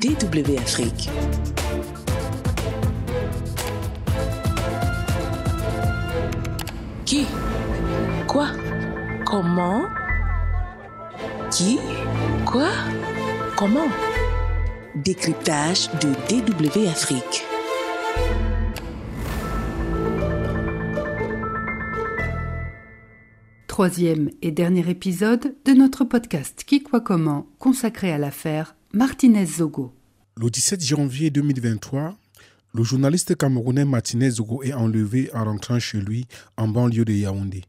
DW Afrique. Qui? Quoi? Comment? Qui? Quoi? Comment? Décryptage de DW Afrique. Troisième et dernier épisode de notre podcast Qui quoi comment consacré à l'affaire Martinez Zogo. Le 17 janvier 2023, le journaliste camerounais Martinez Zogo est enlevé en rentrant chez lui en banlieue de Yaoundé.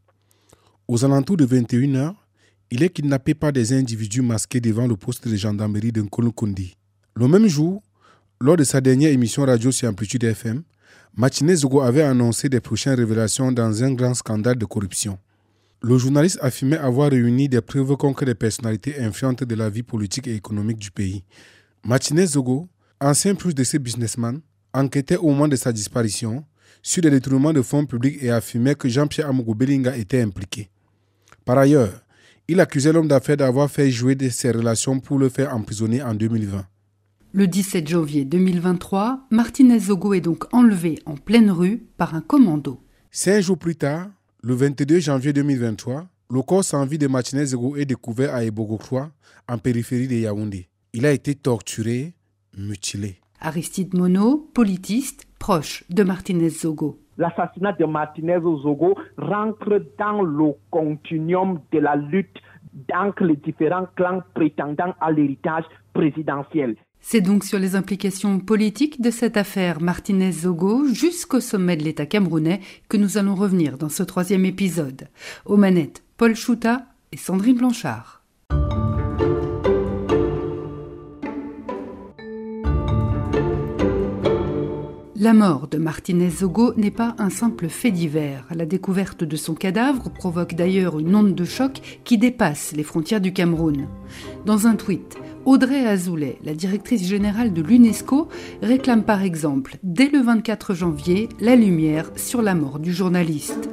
Aux alentours de 21h, il est kidnappé par des individus masqués devant le poste de gendarmerie de Nkolokundi. Le même jour, lors de sa dernière émission radio sur Amplitude FM, Martinez Zogo avait annoncé des prochaines révélations dans un grand scandale de corruption. Le journaliste affirmait avoir réuni des preuves concrètes des personnalités influentes de la vie politique et économique du pays. Martinez Zogo, ancien plus de ces businessmen, enquêtait au moment de sa disparition sur des détournements de fonds publics et affirmait que Jean-Pierre Amougou Belinga était impliqué. Par ailleurs, il accusait l'homme d'affaires d'avoir fait jouer de ses relations pour le faire emprisonner en 2020. Le 17 janvier 2023, Martinez Zogo est donc enlevé en pleine rue par un commando. Cinq jours plus tard, le 22 janvier 2023, le corps sans vie de Martinez Zogo est découvert à Ebogokroa, en périphérie de Yaoundé. Il a été torturé, mutilé. Aristide Monod, politiste, proche de Martinez Zogo. L'assassinat de Martinez Zogo rentre dans le continuum de la lutte entre les différents clans prétendant à l'héritage présidentiel. C'est donc sur les implications politiques de cette affaire Martinez Zogo jusqu'au sommet de l'État camerounais que nous allons revenir dans ce troisième épisode. Aux manettes, Paul Chouta et Sandrine Blanchard. La mort de Martinez Zogo n'est pas un simple fait divers. La découverte de son cadavre provoque d'ailleurs une onde de choc qui dépasse les frontières du Cameroun. Dans un tweet, Audrey Azoulay, la directrice générale de l'UNESCO, réclame par exemple, dès le 24 janvier, la lumière sur la mort du journaliste.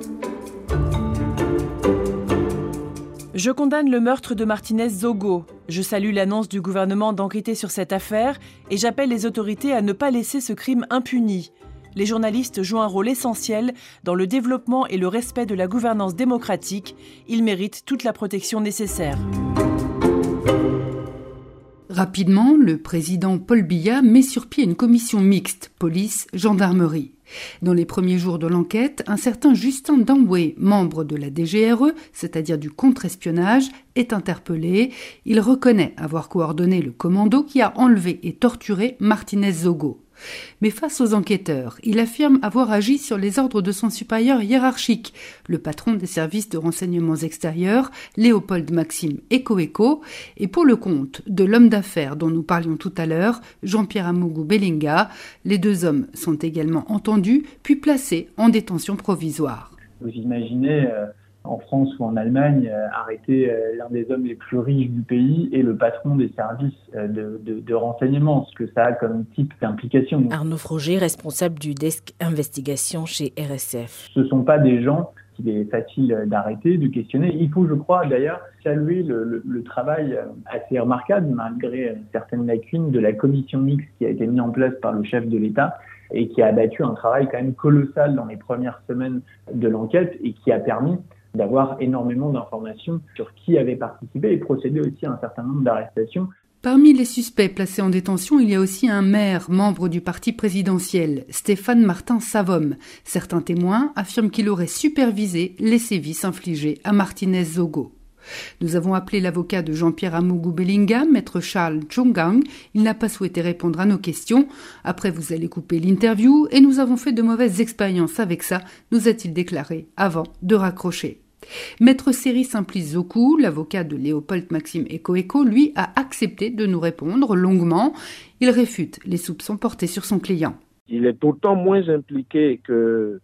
Je condamne le meurtre de Martinez Zogo. Je salue l'annonce du gouvernement d'enquêter sur cette affaire et j'appelle les autorités à ne pas laisser ce crime impuni. Les journalistes jouent un rôle essentiel dans le développement et le respect de la gouvernance démocratique. Ils méritent toute la protection nécessaire. Rapidement, le président Paul Biya met sur pied une commission mixte police-gendarmerie. Dans les premiers jours de l'enquête, un certain Justin Damboué, membre de la DGRE, c'est-à-dire du contre-espionnage, est interpellé. Il reconnaît avoir coordonné le commando qui a enlevé et torturé Martinez Zogo. Mais face aux enquêteurs, il affirme avoir agi sur les ordres de son supérieur hiérarchique, le patron des services de renseignements extérieurs, Léopold Maxime Ekoeko, et pour le compte de l'homme d'affaires dont nous parlions tout à l'heure, Jean-Pierre Amougou Belinga. Les deux hommes sont également entendus, puis placés en détention provisoire. Vous imaginez euh, en France ou en Allemagne, euh, arrêter euh, l'un des hommes les plus riches du pays et le patron des services euh, de, de, de renseignement, ce que ça a comme type d'implication. Arnaud Froger, responsable du desk investigation chez RSF. Ce ne sont pas des gens qu'il est facile d'arrêter, de questionner. Il faut, je crois, d'ailleurs, saluer le, le, le, travail assez remarquable, malgré certaines lacunes, de la commission mixte qui a été mise en place par le chef de l'État et qui a abattu un travail quand même colossal dans les premières semaines de l'enquête et qui a permis d'avoir énormément d'informations sur qui avait participé et procéder aussi à un certain nombre d'arrestations. Parmi les suspects placés en détention, il y a aussi un maire, membre du parti présidentiel, Stéphane Martin Savom. Certains témoins affirment qu'il aurait supervisé les sévices infligés à Martinez Zogo. Nous avons appelé l'avocat de Jean-Pierre Amougou Belinga, maître Charles Chongang. Il n'a pas souhaité répondre à nos questions. Après, vous allez couper l'interview et nous avons fait de mauvaises expériences avec ça, nous a-t-il déclaré avant de raccrocher. Maître Séri Simplice Zoku, l'avocat de Léopold Maxime Ekoeko, lui, a accepté de nous répondre longuement. Il réfute les soupçons portés sur son client. Il est d'autant moins impliqué que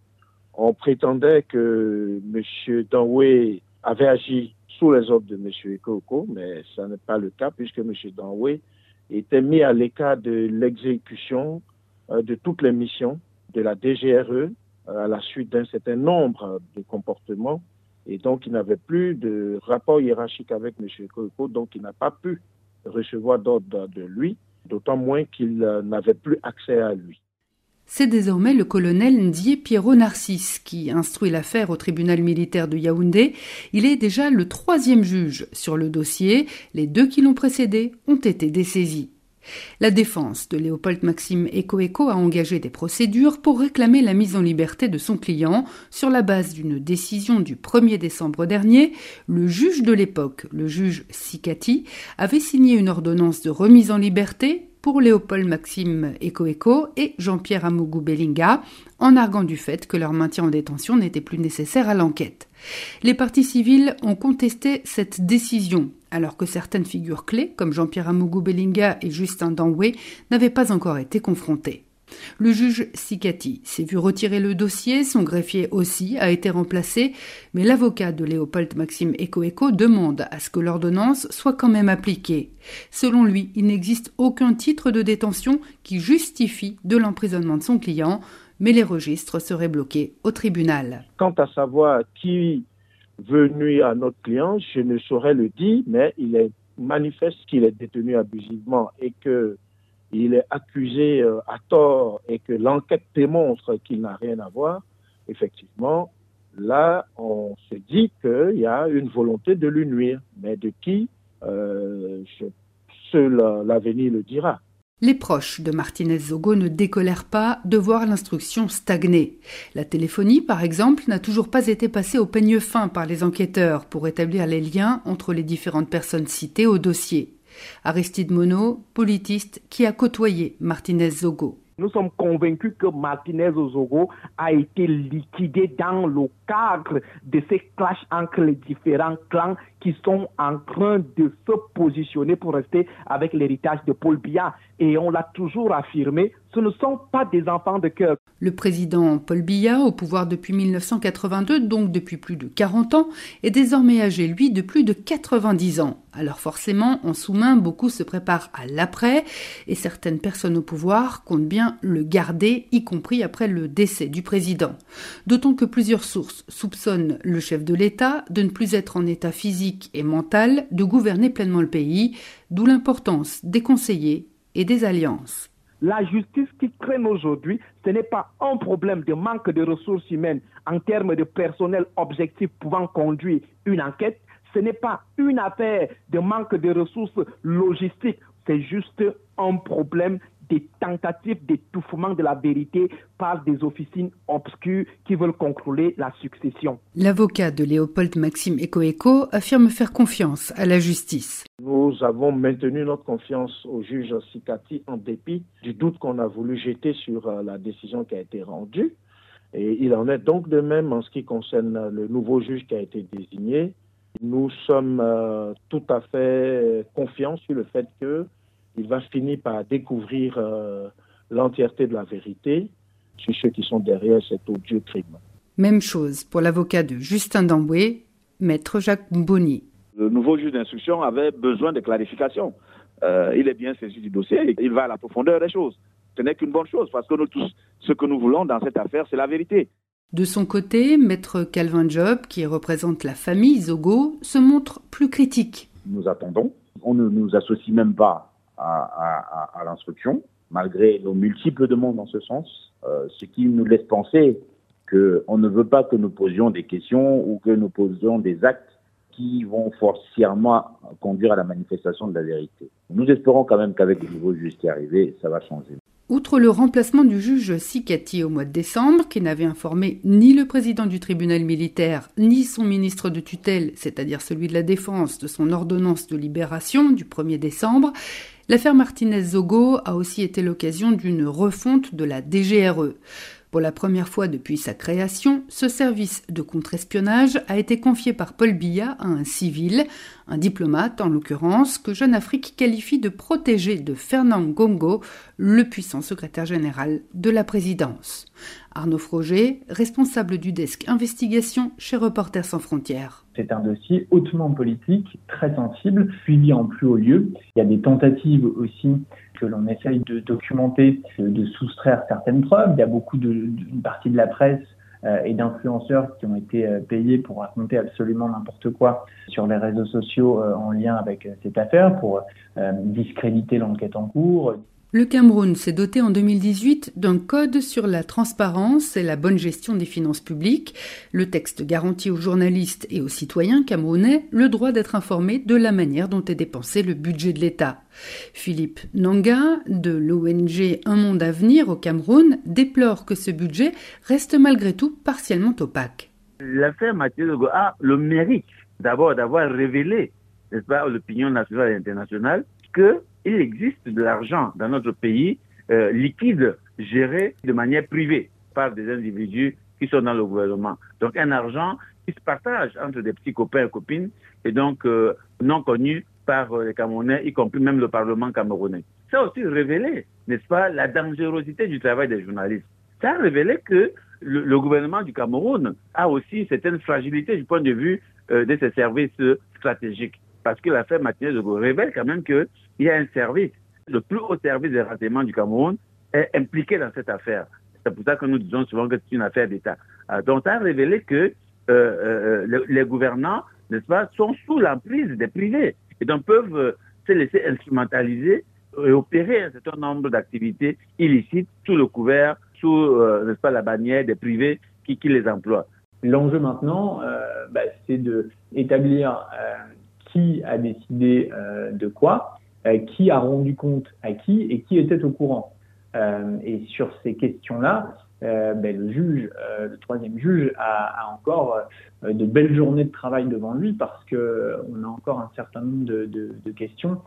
on prétendait que M. Danway avait agi sous les ordres de M. Ekoeko, mais ça n'est pas le cas puisque M. Danway était mis à l'écart de l'exécution euh, de toutes les missions de la DGRE à la suite d'un certain nombre de comportements et donc, il n'avait plus de rapport hiérarchique avec M. Koiko, donc il n'a pas pu recevoir d'ordre de lui. d'autant moins qu'il n'avait plus accès à lui. C'est désormais le colonel Ndié Pierrot Narcisse qui instruit l'affaire au tribunal militaire de Yaoundé. Il est déjà le troisième juge sur le dossier. Les deux qui l'ont précédé ont été dessaisis. La défense de Léopold Maxime Ecoeco a engagé des procédures pour réclamer la mise en liberté de son client sur la base d'une décision du 1er décembre dernier. Le juge de l'époque, le juge Sicati, avait signé une ordonnance de remise en liberté pour Léopold Maxime Ecoeco et Jean-Pierre Amougou Bellinga, en arguant du fait que leur maintien en détention n'était plus nécessaire à l'enquête. Les partis civils ont contesté cette décision, alors que certaines figures clés, comme Jean-Pierre Amougou Bellinga et Justin Danway, n'avaient pas encore été confrontées. Le juge Sicati s'est vu retirer le dossier, son greffier aussi a été remplacé, mais l'avocat de Léopold Maxime Ecoeco demande à ce que l'ordonnance soit quand même appliquée. Selon lui, il n'existe aucun titre de détention qui justifie de l'emprisonnement de son client, mais les registres seraient bloqués au tribunal. Quant à savoir qui nuire à notre client, je ne saurais le dire, mais il est manifeste qu'il est détenu abusivement et que il est accusé euh, à tort et que l'enquête démontre qu'il n'a rien à voir, effectivement, là, on se dit qu'il y a une volonté de lui nuire. Mais de qui? Euh, Seul l'avenir le dira. Les proches de Martinez Zogo ne décolèrent pas de voir l'instruction stagner. La téléphonie, par exemple, n'a toujours pas été passée au peigne fin par les enquêteurs pour établir les liens entre les différentes personnes citées au dossier. Aristide Monod, politiste qui a côtoyé Martinez Zogo. Nous sommes convaincus que Martinez Zogo a été liquidé dans le cadre de ces clashs entre les différents clans qui sont en train de se positionner pour rester avec l'héritage de Paul Biya. Et on l'a toujours affirmé, ce ne sont pas des enfants de cœur. Le président Paul Biya, au pouvoir depuis 1982, donc depuis plus de 40 ans, est désormais âgé, lui, de plus de 90 ans. Alors forcément, en sous-main, beaucoup se préparent à l'après, et certaines personnes au pouvoir comptent bien le garder, y compris après le décès du président. D'autant que plusieurs sources soupçonnent le chef de l'État de ne plus être en état physique et mental de gouverner pleinement le pays, d'où l'importance des conseillers et des alliances. La justice qui traîne aujourd'hui, ce n'est pas un problème de manque de ressources humaines en termes de personnel objectif pouvant conduire une enquête. Ce n'est pas une affaire de manque de ressources logistiques. C'est juste un problème des tentatives d'étouffement de la vérité par des officines obscures qui veulent contrôler la succession. L'avocat de Léopold Maxime Ecoeco affirme faire confiance à la justice. Nous avons maintenu notre confiance au juge Sicati en dépit du doute qu'on a voulu jeter sur euh, la décision qui a été rendue. Et il en est donc de même en ce qui concerne le nouveau juge qui a été désigné. Nous sommes euh, tout à fait confiants sur le fait que il va finir par découvrir euh, l'entièreté de la vérité sur ceux qui sont derrière cet odieux crime. Même chose pour l'avocat de Justin Damboué, maître Jacques Bonny. Le nouveau juge d'instruction avait besoin de clarification. Euh, il est bien saisi du dossier, il va à la profondeur des choses. Ce n'est qu'une bonne chose parce que nous tous, ce que nous voulons dans cette affaire, c'est la vérité. De son côté, maître Calvin Job, qui représente la famille Zogo, se montre plus critique. Nous attendons. On ne nous associe même pas à, l'instruction, malgré nos multiples demandes dans ce sens, euh, ce qui nous laisse penser qu'on ne veut pas que nous posions des questions ou que nous posions des actes qui vont forcément conduire à la manifestation de la vérité. Nous espérons quand même qu'avec le nouveau juge qui est arrivé, ça va changer. Outre le remplacement du juge Sicati au mois de décembre, qui n'avait informé ni le président du tribunal militaire, ni son ministre de tutelle, c'est-à-dire celui de la Défense, de son ordonnance de libération du 1er décembre, L'affaire Martinez-Zogo a aussi été l'occasion d'une refonte de la DGRE. Pour la première fois depuis sa création, ce service de contre-espionnage a été confié par Paul Biya à un civil, un diplomate en l'occurrence, que Jeune Afrique qualifie de protégé de Fernand Gongo, le puissant secrétaire général de la présidence. Arnaud Froger, responsable du desk investigation chez Reporters sans frontières. C'est un dossier hautement politique, très sensible, suivi en plus haut lieu. Il y a des tentatives aussi que l'on essaye de documenter, de soustraire certaines preuves. Il y a beaucoup de, une partie de la presse et d'influenceurs qui ont été payés pour raconter absolument n'importe quoi sur les réseaux sociaux en lien avec cette affaire, pour discréditer l'enquête en cours. Le Cameroun s'est doté en 2018 d'un code sur la transparence et la bonne gestion des finances publiques. Le texte garantit aux journalistes et aux citoyens camerounais le droit d'être informés de la manière dont est dépensé le budget de l'État. Philippe Nanga, de l'ONG Un Monde à venir au Cameroun, déplore que ce budget reste malgré tout partiellement opaque. L'affaire Mathieu Legault a le mérite d'abord d'avoir révélé, n'est-ce pas, l'opinion nationale et internationale que il existe de l'argent dans notre pays euh, liquide géré de manière privée par des individus qui sont dans le gouvernement. Donc un argent qui se partage entre des petits copains et copines et donc euh, non connu par euh, les Camerounais, y compris même le Parlement camerounais. Ça a aussi révélé, n'est-ce pas, la dangerosité du travail des journalistes. Ça a révélé que le, gouvernement du Cameroun a aussi certaines fragilités du point de vue de ses services stratégiques parce que l'affaire Martinez révèle quand même qu'il y a un service, le plus haut service de renseignement du Cameroun est impliqué dans cette affaire. C'est pour ça que nous disons souvent que c'est une affaire d'État. Euh, donc, ça a révélé que euh, euh, les, gouvernants, n'est-ce pas, sont sous l'emprise des privés et donc peuvent se laisser instrumentaliser et opérer un certain nombre d'activités illicites sous le couvert, sous, n'est-ce pas, la bannière des privés qui, qui les emploient. L'enjeu maintenant, bah, c'est d'établir qui a décidé euh, de quoi, euh, qui a rendu compte à qui et qui était au courant. Euh, et sur ces questions-là, ben, le juge, le troisième juge, a, encore de belles journées de travail devant lui parce que on a encore un certain nombre de, questions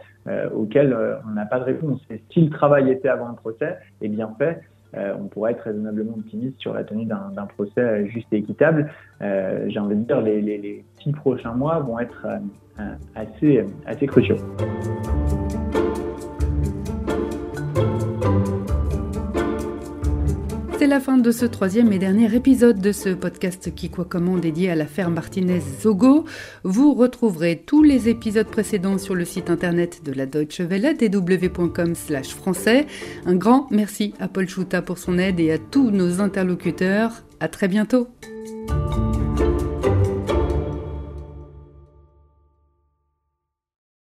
auxquelles on n'a pas de réponse. Et si le travail était avant le procès est bien fait, on pourrait être raisonnablement optimiste sur la tenue d'un procès juste et équitable. J'ai envie de dire, les, les, six prochains mois vont être euh, assez, assez cruciaux. La fin de ce troisième et dernier épisode de ce podcast Qui quoi comment dédié à l'affaire Martinez-Zogo. Vous retrouverez tous les épisodes précédents sur le site internet de la Deutsche Welle, dw.com français. Un grand merci à Paul Chouta pour son aide et à tous nos interlocuteurs. À très bientôt.